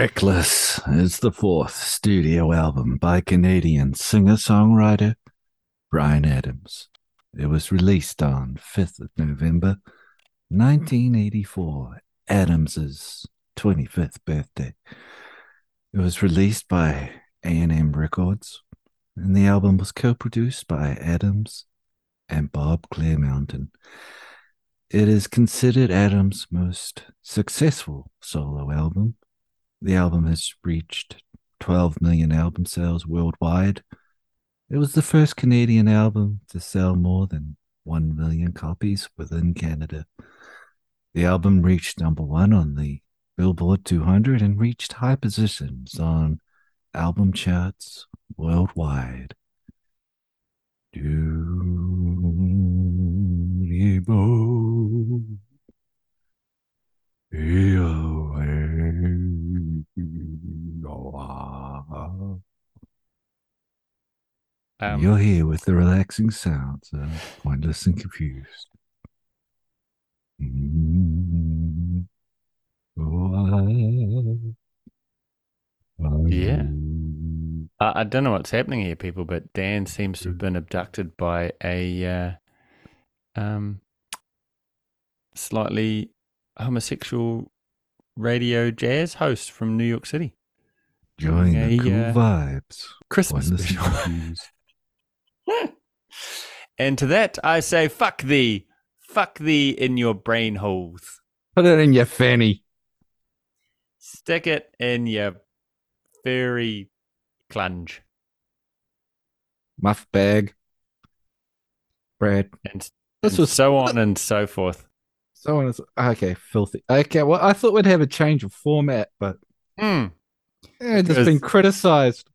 Reckless is the fourth studio album by Canadian singer songwriter Bryan Adams. It was released on 5th of November 1984, Adams's 25th birthday. It was released by A&M Records, and the album was co-produced by Adams and Bob Clearmountain. It is considered Adams' most successful solo album. The album has reached 12 million album sales worldwide. It was the first Canadian album to sell more than 1 million copies within Canada. The album reached number one on the Billboard 200 and reached high positions on album charts worldwide. Doody-bo, Um, You're here with the relaxing sounds of pointless and confused. Oh, I- I- Yeah. I, I don't know what's happening here, people, but Dan seems to have been abducted by a uh, um, slightly homosexual radio jazz host from New York City. Join the cool yeah. vibes. Christmas special. and to that, I say, fuck thee. Fuck thee in your brain holes. Put it in your fanny. Stick it in your furry clunge. Muff bag. Bread. And, This and was so on and so forth. so on. Okay, filthy. Okay, well, I thought we'd have a change of format, but Hmm. eh, it's been criticized.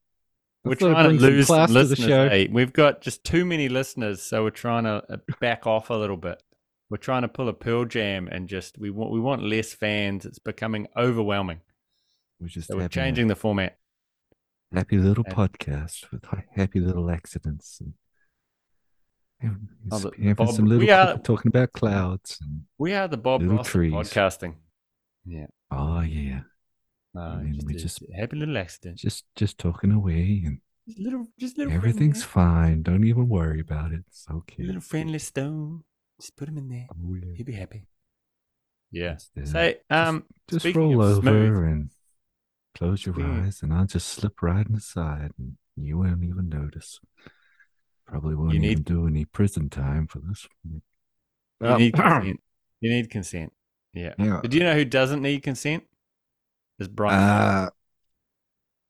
I We're trying to lose some class to the listeners. show. eh? We've got just too many listeners, so we're trying to uh, back off a little bit. We're trying to pull a Pearl Jam and just we want we want less fans. It's becoming overwhelming. We're just So we're changing the format. happy little And- podcast with happy little accidents and having, Oh, the- having Bob, some little we are- people talking about clouds and We are the Bob Little Ross of trees. podcasting. Yeah. oh yeah, No, I mean, just, we a just- happy little accident. just just talking away and Just little, just little. everything's fine. Don't even worry about it. It's okay. little friendly stone. Just put him in there. Oh, yeah. He'll be happy. Yeah. Just, uh, Say, um, just speaking roll over smooth- and close your Yeah. eyes, and I'll just slip right inside, and you won't even notice. Probably won't even need- do any prison time for this. you Uh, need consent. You need consent. Yeah. yeah. But do you know who doesn't need consent? Is Bryan Uh,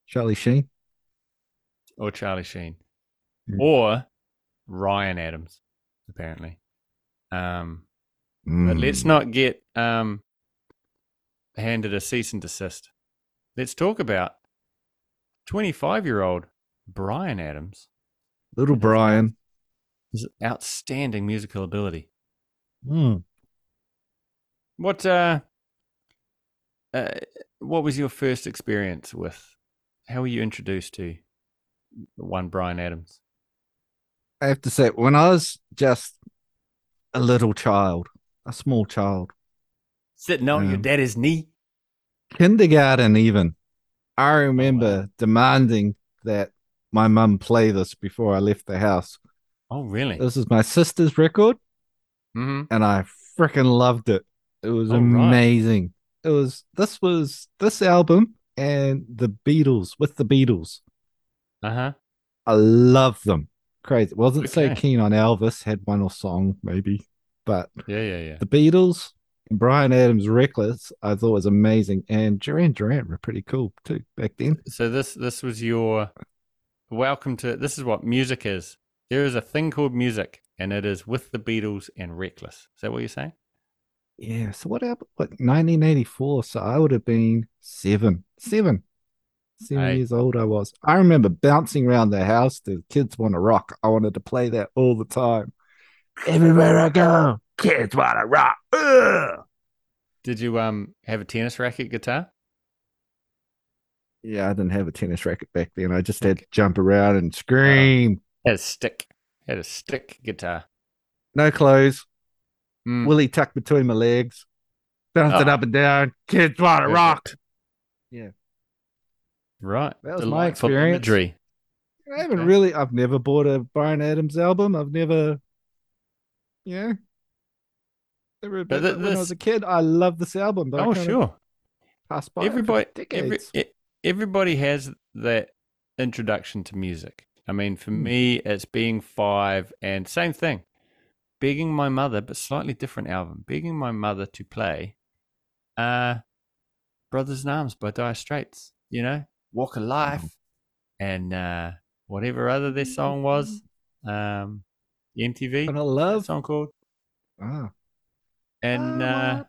Charlie Sheen. or Charlie Sheen Mm. or Ryan Adams, apparently. Um, but let's Mm. not get um handed a cease and desist. Let's talk about twenty-five-year-old Bryan Adams. little Bryan. His outstanding musical ability. Mm. What uh, uh what was your first experience with how were you introduced to one Bryan Adams? I have to say, when I was just a little child, a small child, Sitting on your Um, daddy's knee. kindergarten even, I remember demanding that my mum play this before I left the house. Oh really? This is my sister's record, hmm and I freaking loved it. It was Oh, right. It was this was this album and the Beatles with the Beatles. Uh-huh. I love them. Crazy. Wasn't so keen on Elvis. Had one or song maybe, but Yeah, yeah, yeah. the Beatles and Bryan Adams' Reckless I thought was amazing, and Duran Duran were pretty cool too back then. So this this was your welcome to this is what music is. There is a thing called music, and it is with the Beatles and Reckless. Is that what you're saying? Yeah. So what happened? What 1984? So I would have been seven, seven, seven Hey. years old. I was. I remember bouncing around the house. The kids want to rock. I wanted to play that all the time. Everywhere I go, kids want to rock. Ugh. Did you um have a tennis racket guitar? Yeah, I didn't have a tennis racket back then. I just had to jump around and scream. Had a stick. Had a stick guitar. No clothes. Mm. Willie tucked between my legs. Bouncing Oh. up and down. Kids want to rock. Yeah. Right. That was my experience. Imagery. I haven't Okay. really. I've never bought a Bryan Adams album. I've never, yeah. Never, But but th- when I was a kid, I loved this album. But Oh, kinda sure. passed by it for everybody every, decades. everybody has that introduction to music i mean for Hmm. me it's being five and same thing begging my mother but slightly different album begging my mother to play uh brothers in arms by dire straits you know walk of life and uh whatever other their song was um mtv and I love. song called Ah, and uh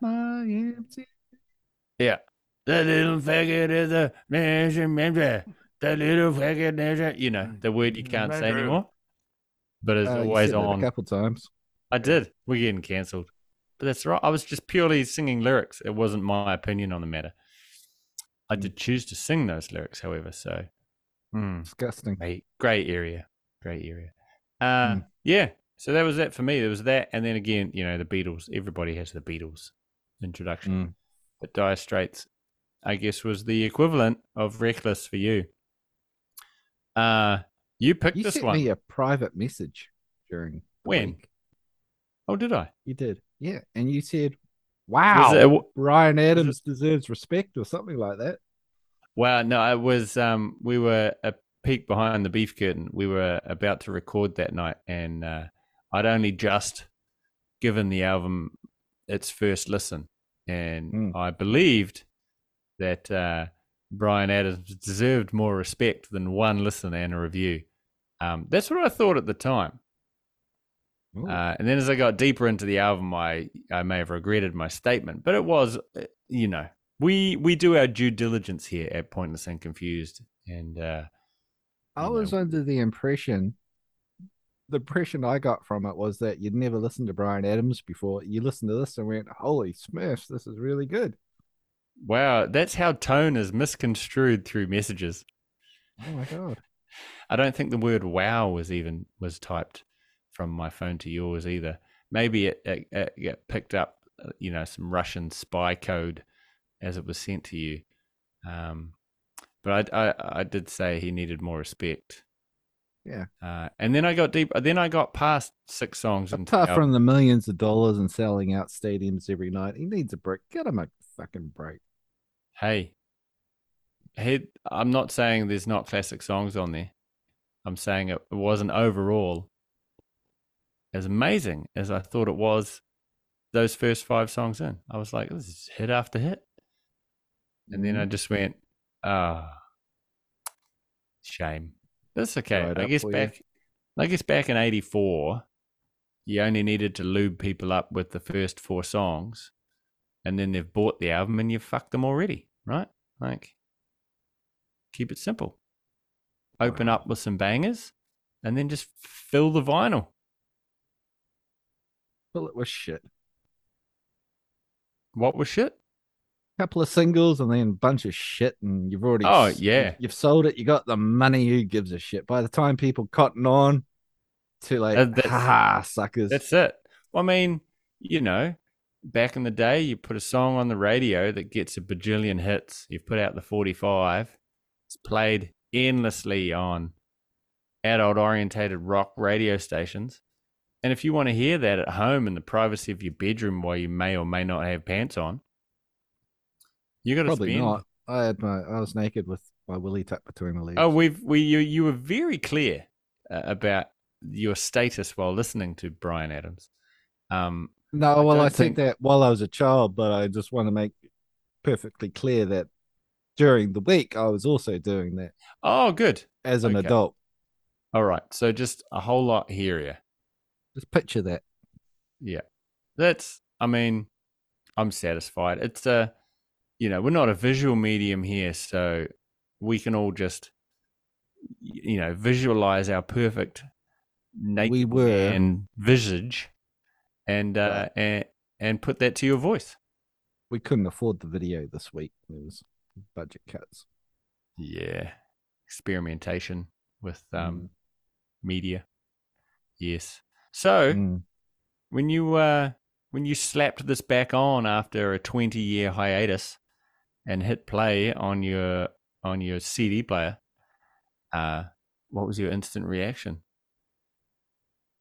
Yeah. The little faggot is a measurement. The little faggot a, you know, the word you can't say anymore. But it's Uh, always on. a couple times. I did. We're getting cancelled. But that's right. I was just purely singing lyrics. It wasn't my opinion on the matter. I did choose to sing those lyrics, however. So, hmm, Disgusting. great, great area. Great area. Uh, Mm. Yeah. So that was that for me. There was that. And then again, you know, the Beatles. Everybody has the Beatles introduction. Mm. But Dire Straits, I guess, was the equivalent of Reckless for you. Uh, you picked this one. You this sent one. me a private message during When? week. Oh, did I? You did, yeah, and you said, "Wow, it Bryan Adams deserves respect" or something like that. Well, no, it was. Um, we were a peek behind the beef curtain. We were about to record that night, and uh, I'd only just given the album its first listen, and Mm. I believed that uh, Bryan Adams deserved more respect than one listen and a review. Um, that's what I thought at the time. Uh, and then as I got deeper into the album, I I may have regretted my statement, but it was, uh, you know, we we do our due diligence here at Pointless and Confused, and uh, I was know, under the impression, the impression I got from it was that you'd never listened to Bryan Adams before. You listened to this and went, "Holy Smurfs, this is really good." wow, that's how tone is misconstrued through messages. Oh my god! I don't think the word "wow" was even was typed from my phone to yours either. Maybe it, it, it got picked up, uh, you know, some Russian spy code as it was sent to you. Um, but I, I, I did say he needed more respect. Yeah. Uh, and then I got deep. Then I got past six songs. Apart from the millions of dollars and selling out stadiums every night, he needs a break. Get him a fucking break. hey, he, I'm not saying there's not classic songs on there. I'm saying it wasn't overall as amazing as I thought it was. Those first five songs in, I was like, "This is hit after hit," and then I Mm-hmm. just went, "Ah, shame." That's okay. Dried I guess for you. back, I guess back in '84, you only needed to lube people up with the first four songs, and then they've bought the album and you've fucked them already, right? Like, keep it simple. Open up with some bangers, and then just fill the vinyl. Well, it was shit. What was shit? A couple of singles and then a bunch of shit, and you've already. Oh, yeah. you've, sold it. You got the money. Who gives a shit? By the time people cotton on, too late. Uh, ha suckers. That's it. Well, I mean, you know, back in the day, you put a song on the radio that gets a bajillion hits. You've put out the 45. It's played endlessly on adult orientated rock radio stations. And if you want to hear that at home in the privacy of your bedroom while you may or may not have pants on, you got to Probably spend. not. I had my. I was naked with my willy tucked between my legs. Oh, we've we you you were very clear uh, about your status while listening to Bryan Adams. Um, no, I well, I think- that while I was a child, but I just want to make perfectly clear that during the week I was also doing that oh, good. as an Okay. adult. All right. So just a whole lot here. Just picture that. Yeah. That's, I mean, I'm satisfied. It's a, you know, we're not a visual medium here. So we can all just, you know, visualize our perfect naked We were. and visage and, uh, and, and put that to your voice. We couldn't afford the video this week. There was budget cuts. Yeah. Experimentation with, um, media. Yes. So, Mm. when you uh when you slapped this back on after a 20 year hiatus and hit play on your on your CD player, uh, what was your instant reaction?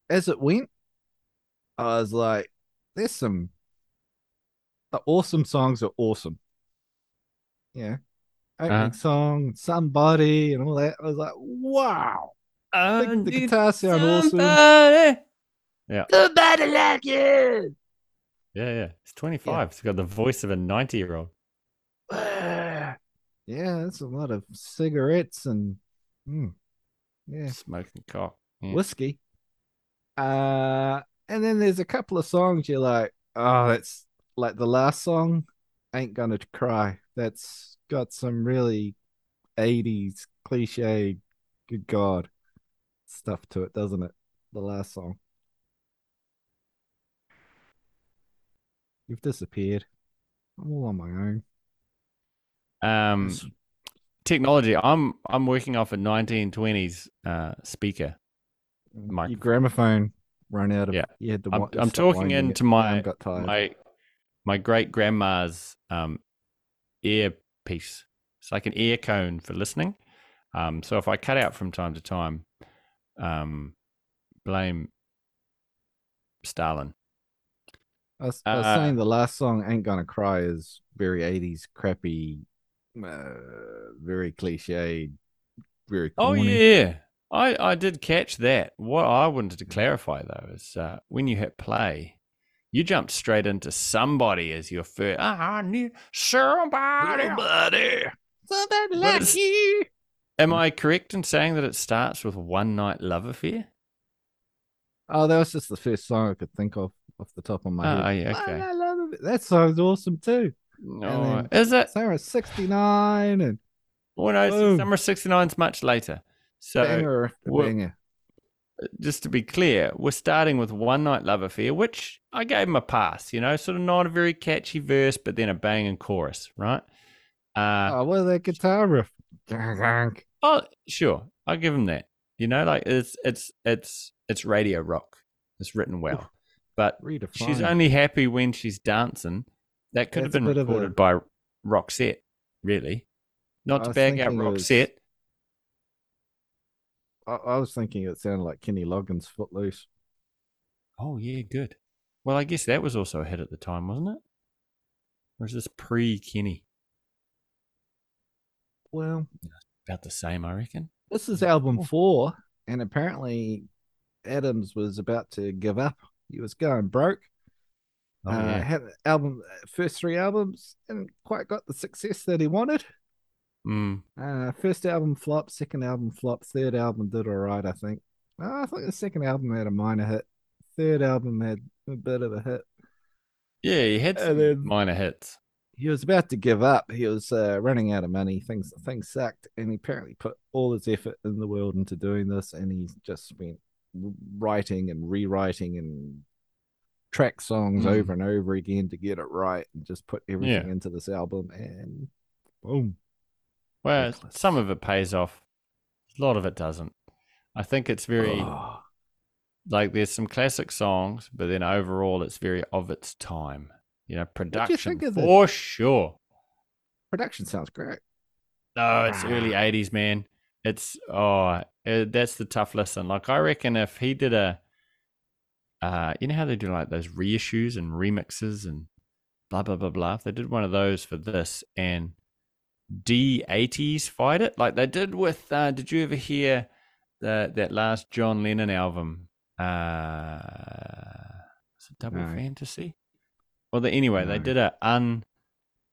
As it went, I was like, "There's some the awesome songs are awesome." Yeah, opening Uh-huh. song, somebody, and all that. I was like, "Wow!" I think the guitar sound awesome. Somebody. Somebody like you. Yeah, yeah. It's 25. It's got the voice of a 90 year old. yeah, that's a lot of cigarettes and mm, yeah, Smoking cock. Yeah. whiskey. Uh, and then there's a couple of songs you're like, oh, that's like the last song, Ain't Gonna Cry. That's got some really 80s cliche, good God, stuff to it, doesn't it? The last song. You've disappeared. I'm all on my own. Um, technology. I'm I'm working off a 1920s uh, speaker. Your microphone. gramophone run out of Yeah. You had to I'm, I'm talking into my my my great grandma's um, earpiece. It's like an ear cone for listening. Um, so if I cut out from time to time, um, blame Stalin. I was, I was Uh, saying the last song, "Ain't Gonna Cry," is very '80s, crappy, uh, very cliched, very Oh yeah, I I did catch that. What I wanted to clarify though is uh, when you hit play, you jumped straight into somebody as your first. I need somebody. Somebody, somebody But like you. Am I correct in saying that it starts with one night love affair? Oh, that was just the first song I could think of off the top of my head. Oh, head. yeah, Oh, okay. I love it. That song's awesome too. No, is it? Sarah '69 and Well, no, Boom. Summer '69 is much later. So banger banger. just to be clear, we're starting with One Night Love Affair, which I gave him a pass, you know, sort of not a very catchy verse, but then a banging chorus, right? Uh, Oh, what that guitar riff? Oh, sure, I'll give him that. You know, like it's it's it's it's radio rock. It's written well, but she's only happy when she's dancing. That could have That's a been of a- recorded by Roxette, really. Not to bag out it was- Roxette. I, I was thinking it sounded like Kenny Loggins' Footloose. Oh yeah, good. Well, I guess that was also a hit at the time, wasn't it? Or is this pre Kenny? Well, About the same, I reckon. this is album Oh. four, and apparently Adams was about to give up. He was going broke. Oh, uh, yeah. Had album first three albums and quite got the success that he wanted. Mm. Uh, first album flop, second album flop, third album did all right. I think. Uh, I think the second album had a minor hit. Third album had a bit of a hit. Yeah, he had some minor hits. he was about to give up. He was uh, running out of money. Things things sucked, and he apparently put all his effort in the world into doing this. And he just spent writing and rewriting and track songs Mm. over and over again to get it right, and just put everything Yeah. into this album. And boom, Well, Reckless. some of it pays off. A lot of it doesn't. I think it's very Oh, like there's some classic songs, but then overall it's very of its time. You know, production the- for sure. production sounds great. No, it's Ah. early '80s, man. It's oh, uh, that's the tough listen. Like I reckon if he did a, uh, you know how they do like those reissues and remixes and blah blah blah blah. If they did one of those for this and D80s fight it like they did with. Uh, did you ever hear the that last John Lennon album? Uh, is it Double No. Fantasy? Well, the, anyway, they did a un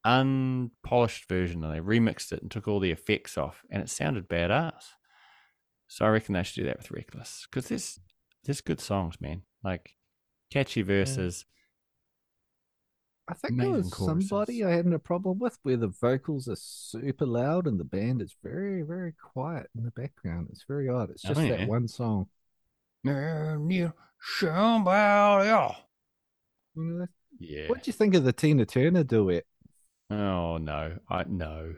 unpolished version and they remixed it and took all the effects off and it sounded badass. So I reckon they should do that with Reckless because there's there's good songs, man. Like catchy verses. I think there was choruses. somebody I had a problem with where the vocals are super loud and the band is very, very quiet in the background. It's very odd. It's Oh, just yeah. that one song. Somebody else. Yeah. What do you think of the Tina Turner duet? Oh no, I no.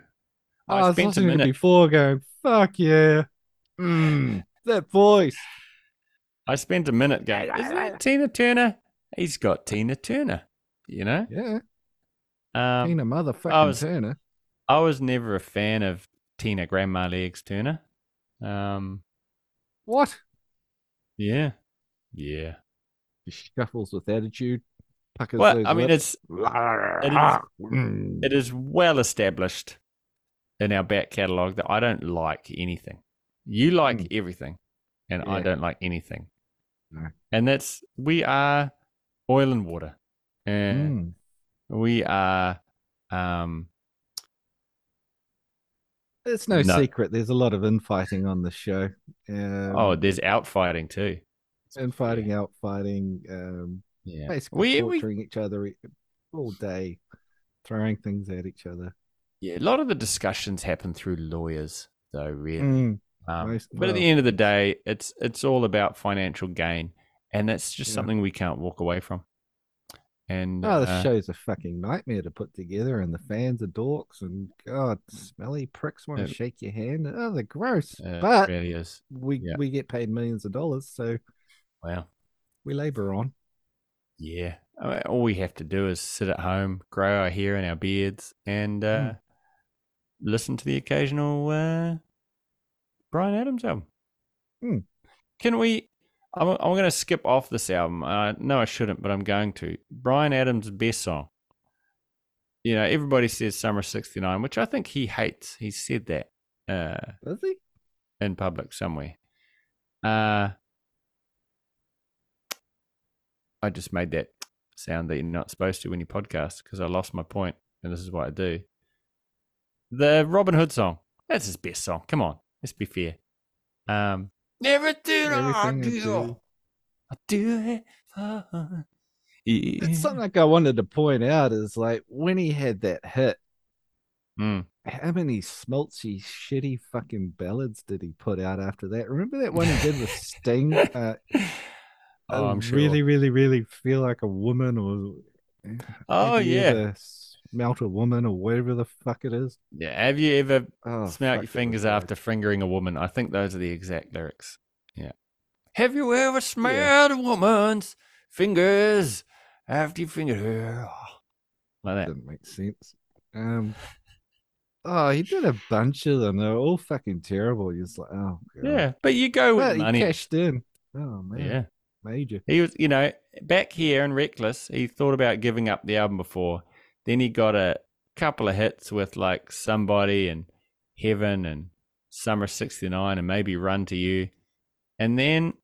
I, I was spent a listening to minute. before going, fuck yeah. Mm, that voice. I spent a minute going. Isn't that Tina Turner? He's got Tina Turner. You know. Yeah. Um, Tina motherfucking was- Turner. I was never a fan of Tina Grandma Legs Turner. Um, What? yeah, yeah. He shuffles with attitude. Puckers Well, I mean, lips. it's it is well established in our back catalogue that I don't like anything. You like Mm. everything, and I don't like anything. No. And that's we are oil and water, and Mm. we are um It's no, No. secret. There's a lot of infighting on the show. Um, oh, there's outfighting too. infighting, outfighting, um, Yeah, basically we, we torturing each other all day, throwing things at each other. yeah, a lot of the discussions happen through lawyers, though. Really, Mm. Um, Most- but at the end of the day, it's it's all about financial gain, and that's just Yeah. something we can't walk away from. And Oh, the uh, show's a fucking nightmare to put together, and the fans are dorks, and God, smelly pricks want to It- shake your hand. Oh, they're gross. but really is. we yeah. we get paid millions of dollars, so wow, we labor on. Yeah. I mean, all we have to do is sit at home, grow our hair and our beards, and uh, Hmm. listen to the occasional uh, Bryan Adams album. Hmm. Can we? I'm, I'm going to skip off this album. Uh, no, I shouldn't, but I'm going to. Bryan Adams' best song. You know, everybody says Summer 69, which I think he hates. He said that uh, Does he? in public somewhere. Uh, I just made that sound that you're not supposed to when you podcast because I lost my point, and this is what I do. The Robin Hood song. That's his best song. Come on, let's be fair. Um, everything, I I do, do. I do it for. Yeah. It's something like I wanted to point out is like when he had that hit, Mm. how many smelchy, shitty fucking ballads did he put out after that? Remember that one he did with Sting? Uh, Oh, I'm sure. really, really, really feel like a woman, or Oh yeah, smelt a woman, or whatever the fuck it is. yeah. Have you ever Oh, fuck, your fingers after fingering a woman. I think those are the exact lyrics. Yeah. Have you ever smelled a woman's fingers after you fingered her? Like that. Didn't make sense. Um, oh, he did a bunch of them. They were all fucking terrible. He's like, oh, God. Yeah. But you go with But he money. cashed in. Oh man, Yeah. Major. He was, you know, back here in Reckless, he thought about giving up the album before. Then he got a couple of hits with like Somebody and Heaven and Summer 69 and maybe Run to You. And then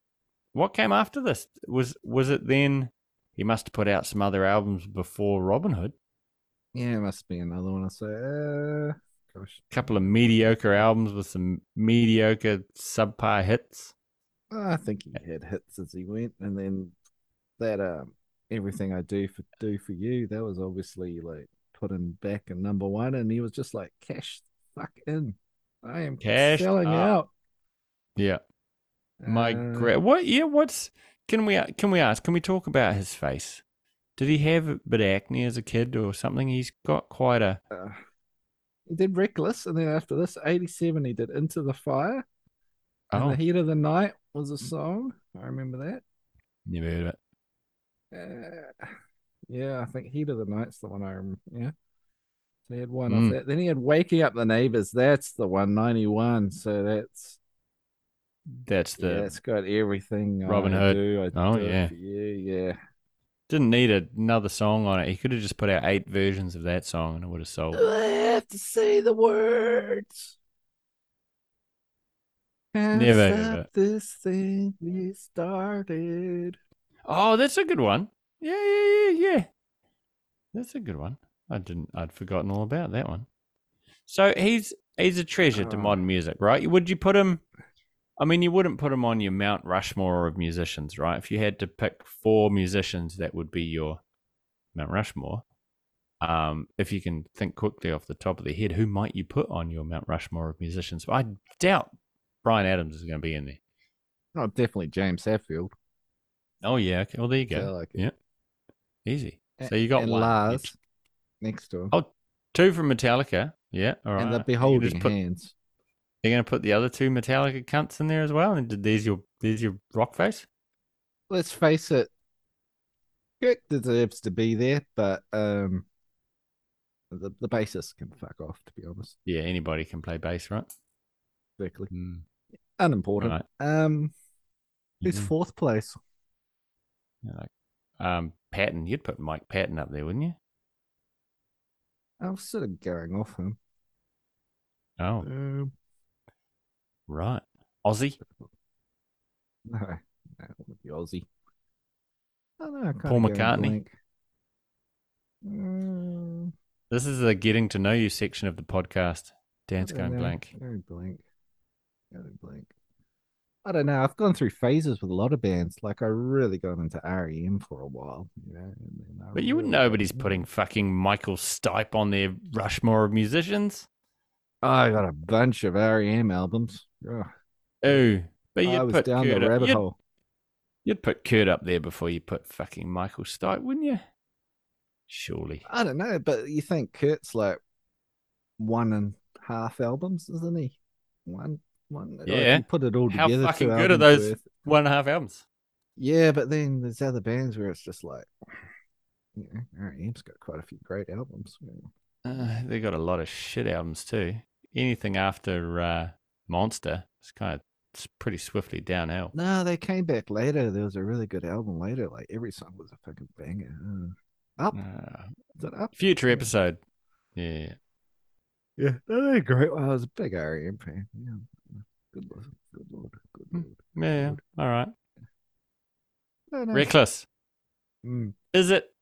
what came after this? Was was it then he must have put out some other albums before Robin Hood? Yeah, it must be another one. I say, uh, gosh, A couple of mediocre albums with some mediocre subpar hits. I think he had hits as he went, and then that um, everything I do for do for you, that was obviously like put him back in number one, and he was just like, cash fuck in. I am cash selling up. out. Yeah. My Uh, gra- what? Yeah, what's can we can we ask? Can we talk about his face? Did he have a bit of acne as a kid or something? He's got quite a uh, he did Reckless, and then after this, 87, he did Into the Fire. Oh, The Heat of the Night was a song. I remember that. never heard of it. Uh, yeah, I think Heat of the Night's the one I remember. Yeah. So he had one Mm. of that. Then he had Waking Up the Neighbors. That's the one, 91. So that's, That's the yeah, it's got everything. Robin I Hood. Do, I Oh, do it yeah. yeah. didn't need another song on it. He could have just put out eight versions of that song and it would have sold. I have to say the words? Can't Never heard stop this thing we started. Oh, that's a good one. Yeah, yeah, yeah, yeah. That's a good one. I didn't. I'd forgotten all about that one. So he's he's a treasure to modern music, right? Would you put him? I mean, you wouldn't put him on your Mount Rushmore of musicians, right? If you had to pick four musicians, that would be your Mount Rushmore. Um, if you can think quickly off the top of the head, who might you put on your Mount Rushmore of musicians? I doubt Bryan Adams is going to be in there. Oh, definitely James Hetfield. Oh yeah, okay. Well, there you So go. like it. Yeah, easy. So you got and one. Lars next to him. Oh, two from Metallica. Yeah, all right. and the You can Beholding just put- Hands. You're going to put the other two Metallica cunts in there as well, and there's your there's your rock face. Let's face it, Kirk deserves to be there, but um, The the bassist can fuck off. To be honest, Yeah, anybody can play bass, right? exactly. Mm. Unimportant. Right. Um, who's Mhm. fourth place? Yeah, like, um, Patton, you'd put Mike Patton up there, wouldn't you? I was sort of going off him. Oh, Um, right. Ozzy, no, no, it would be Ozzy. I don't know. Paul McCartney? Mm, this is the getting to know you section of the podcast. Dan's going know. blank. Going blank. Blank. I don't know. I've gone through phases with a lot of bands. Like I really got into REM for a while, you know. And then But you really nobody's putting fucking Michael Stipe on their Rushmore of musicians. I got a bunch of REM albums. Oh, but I you'd was put down Kurt the up, rabbit you'd, hole. you'd put Kurt up there before you put fucking Michael Stipe, wouldn't you? Surely. I don't know, but you think Kurt's like one and half albums, isn't he? One, one. like, Yeah. you put it all How together. fucking good are those- worth. One and a half albums. Yeah, but then there's other bands where it's just like, you know, REM's got quite a few great albums. Uh, they got a lot of shit albums too. Anything after uh, Monster is kind of it's pretty swiftly downhill. No, they came back later. There was a really good album later. Like every song was a fucking banger. Uh, up, Uh, up? future episode. Yeah. Yeah, they're great. Well, I was a big REM fan. Yeah, good lord, good lord, good Hmm. lord. Yeah. Good. All right. No, no. Reckless. Mm. Is it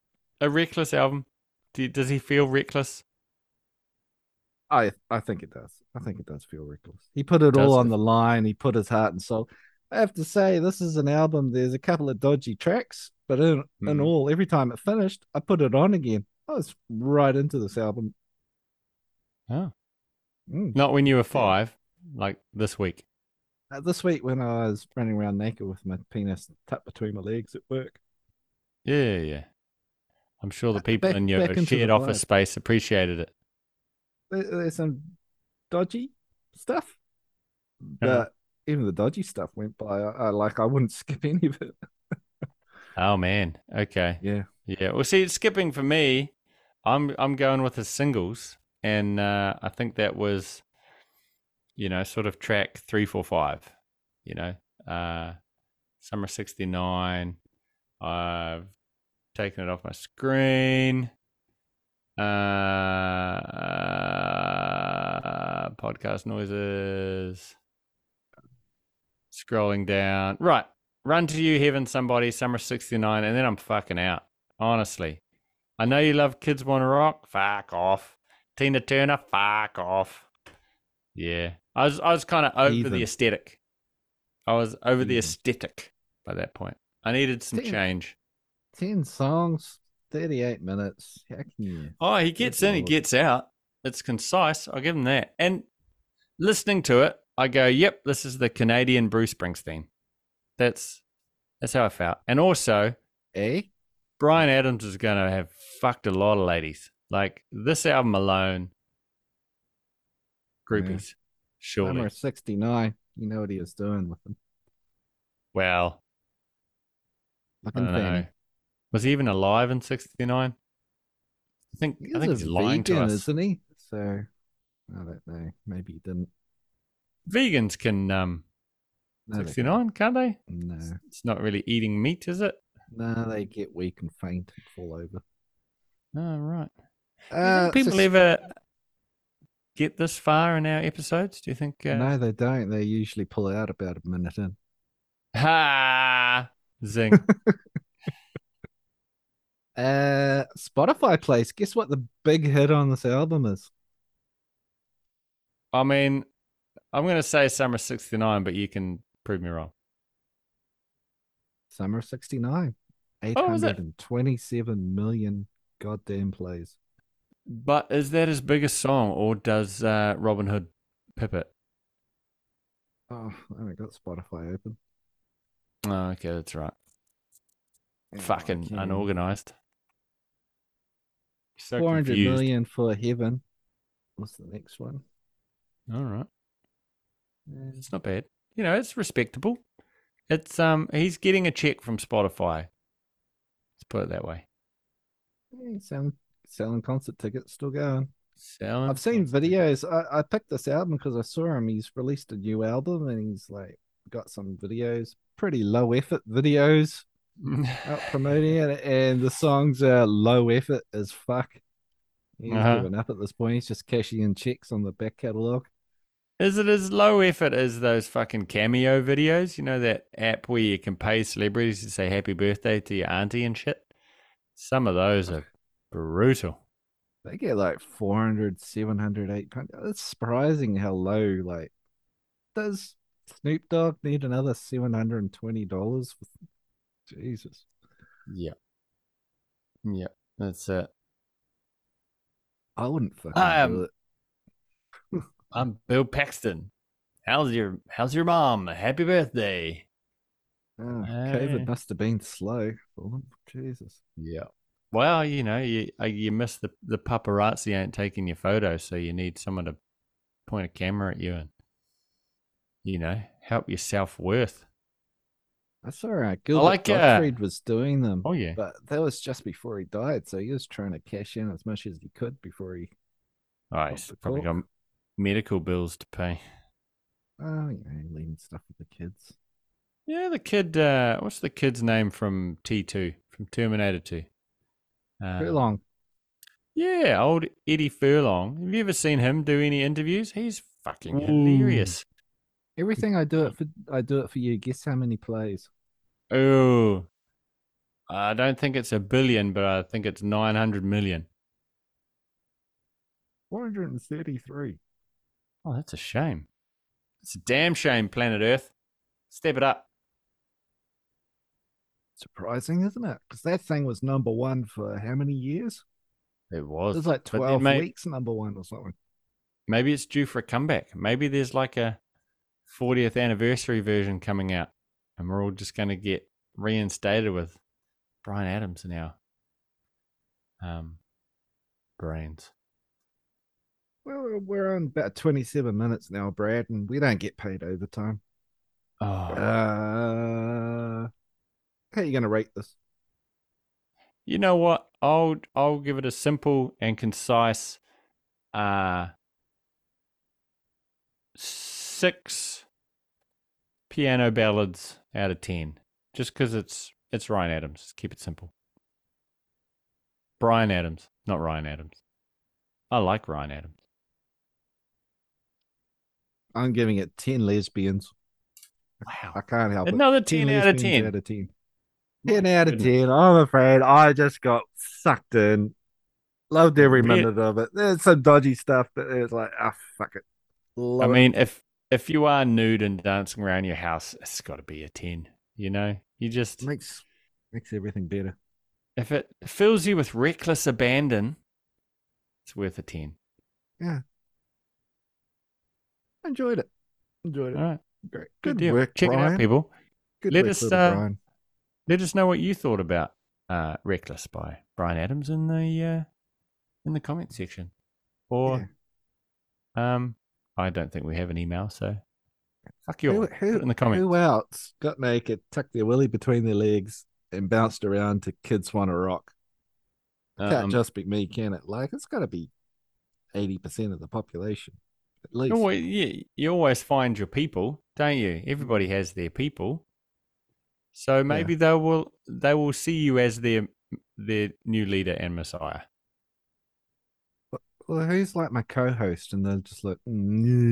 a reckless album? Do you- does he feel reckless? I I think it does. I think it does feel reckless. He put it all on it? the line. He put his heart and soul. I have to say, this is an album. There's a couple of dodgy tracks, but in in Mhm. all, every time it finished, I put it on again. I was right into this album. Oh. Mm. Not when you were five, like this week. Uh, this week, when I was running around naked with my penis tucked between my legs at work, Yeah, yeah. I'm sure the people back- in your back into the shared office space appreciated it. there, there's some dodgy stuff, Uh-huh. but even the dodgy stuff went by. I, I like I wouldn't skip any of it. Oh man. Okay. Yeah. Yeah. Well, see, skipping for me, I'm I'm going with the singles, and uh, I think that was, you know, sort of track three, four, five. You know, uh, summer '69. I've taken it off my screen. Uh, podcast noises. Scrolling down. Right. Run to you, heaven, somebody, summer 69, and then I'm fucking out. Honestly. I know you love Kids Wanna Rock. Fuck off. Tina Turner, fuck off. Yeah. I was I was kind of over Heathen. the aesthetic. I was over the aesthetic by that point. I needed some Tina- change. Ten songs, thirty-eight minutes. How can you? Oh, he gets Good in, he gets out. It's concise. I'll give him that. And listening to it, I go, "Yep, this is the Canadian Bruce Springsteen." That's that's how I felt. And also, Eh? Bryan Adams is going to have fucked a lot of ladies. Like this album alone, groupies. Surely. Summer '69. You know what he was doing with them. Well, I Fucking don't know. thing. Was he even alive in '69? I think He's I think he's lying to vegan, us. isn't he? So I don't know. Maybe he didn't. Vegans can um No, they 69, can't they? can't. No, It's not really eating meat, is it? no, they get weak and faint and fall over. Oh, right. Do you Uh, people so- ever get this far in our episodes? Do you think? Uh, No, they don't. They usually pull out about a minute in. Ha! Zing. Uh, Spotify place. Guess what the big hit on this album is? I mean, I'm going to say Summer 69, but you can prove me wrong. Summer '69. Oh, was it? 827 million goddamn plays. But is that his biggest song, or does uh, Robin Hood pip it? Oh, I haven't got Spotify open. Oh, okay, that's right. Yeah, Fucking can. unorganized. So 400 confused. million for Heaven. What's the next one? All right. It's not bad. You know, it's respectable. It's um he's getting a check from Spotify. Let's put it that way. Some selling concert tickets, still going. Selling. I've seen videos. I, I picked this album because I saw him. He's released a new album and he's like got some videos, pretty low effort videos out promoting it, and the songs are low effort as fuck. He's Uh-huh. given up at this point. He's just cashing in checks on the back catalogue. Is it as low effort as those fucking cameo videos? You know that app where you can pay celebrities to say happy birthday to your auntie and shit? Some of those are brutal. They get like 400, 700, 800. It's surprising how low, like, does Snoop Dogg need another $720? Jesus. Yeah. Yeah, that's it. I wouldn't fucking Um, do it. I'm Bill Paxton. How's your how's your mom? Happy birthday. Oh. COVID must have been slow for. Jesus. Yeah. Well, you know, you uh, you miss the the paparazzi ain't taking your photos, so you need someone to point a camera at you and you know help your self worth. That's all right. uh, Gilbert like, uh, was doing them, Oh yeah. but that was just before he died. So he was trying to cash in as much as he could before he, Oh, he's probably got medical bills to pay. oh, yeah, leaving stuff with the kids. Yeah, the kid. Uh, what's the kid's name from T two from Terminator two? Uh, Furlong. Yeah, old Eddie Furlong. Have you ever seen him do any interviews? He's fucking Ooh. hilarious. Everything I do it for, I do it for you. Guess how many plays? Oh, I don't think it's a billion, but I think it's 900 million. 433. Oh, that's a shame. It's a damn shame, planet Earth. Step it up. Surprising, isn't it? Because that thing was number one for how many years? It was. It was. like 12 may- weeks, number one or something. Maybe it's due for a comeback. Maybe there's like a 40th anniversary version coming out, and we're all just going to get reinstated with Bryan Adams in our um, brains. Well, we're- we're on about 27 minutes now, Brad, and we don't get paid overtime. Oh, Uh, how are you going to rate this? you know what? I'll I'll give it a simple and concise uh six piano ballads out of ten. Just because it's it's Ryan Adams. Just keep it simple. Bryan Adams, not Ryan Adams. I like Ryan Adams. I'm giving it 10 lesbians. Wow. I can't help it. Another 10 out of 10. Out of 10. My 10 out of 10. I'm afraid I just got sucked in. Loved every minute of it. There's some dodgy stuff, but it's like, ah, fuck it. I Love it. mean, if if you are nude and dancing around your house, it's got to be a ten. You know, you just makes makes everything better. if it fills you with reckless abandon, it's worth a ten. Yeah. enjoyed it. Enjoyed it. All right, Great. good, Good deal. work, Check Bryan. it out, people. Good Let work, us, uh, Bryan. Let us know what you thought about uh, "Reckless" by Bryan Adams in the uh, in the comment section, or um, I don't think we have an email, so fuck you. Who, who, in the comments. who else got naked, tucked their willy between their legs, and bounced around to "Kids Wanna Rock"? Can't Um, just be me, can it? Like it's got to be eighty percent of the population, at least. You always, yeah, you always find your people, don't you? Everybody has their people. So maybe they will they will see you as their their new leader and messiah. Well, who's like my co-host, and they're just like another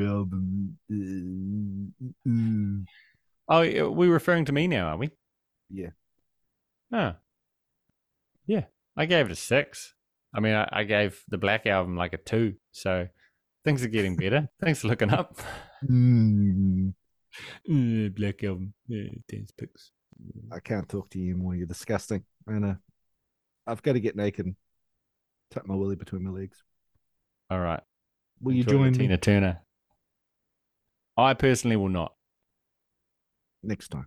album. Oh, yeah, we're referring to me now, are we? Yeah. Oh. Yeah. I gave it a six. I mean, I, I gave the Black Album like a two. So things are getting better. Thanks for looking up. Mm. Uh, Black Album. Yeah, dance pics. I can't talk to you anymore. You're disgusting. I know. I've got to get naked and tuck my willy between my legs. All right. Will you Enjoy the join me Tina Turner. I personally will not. next time?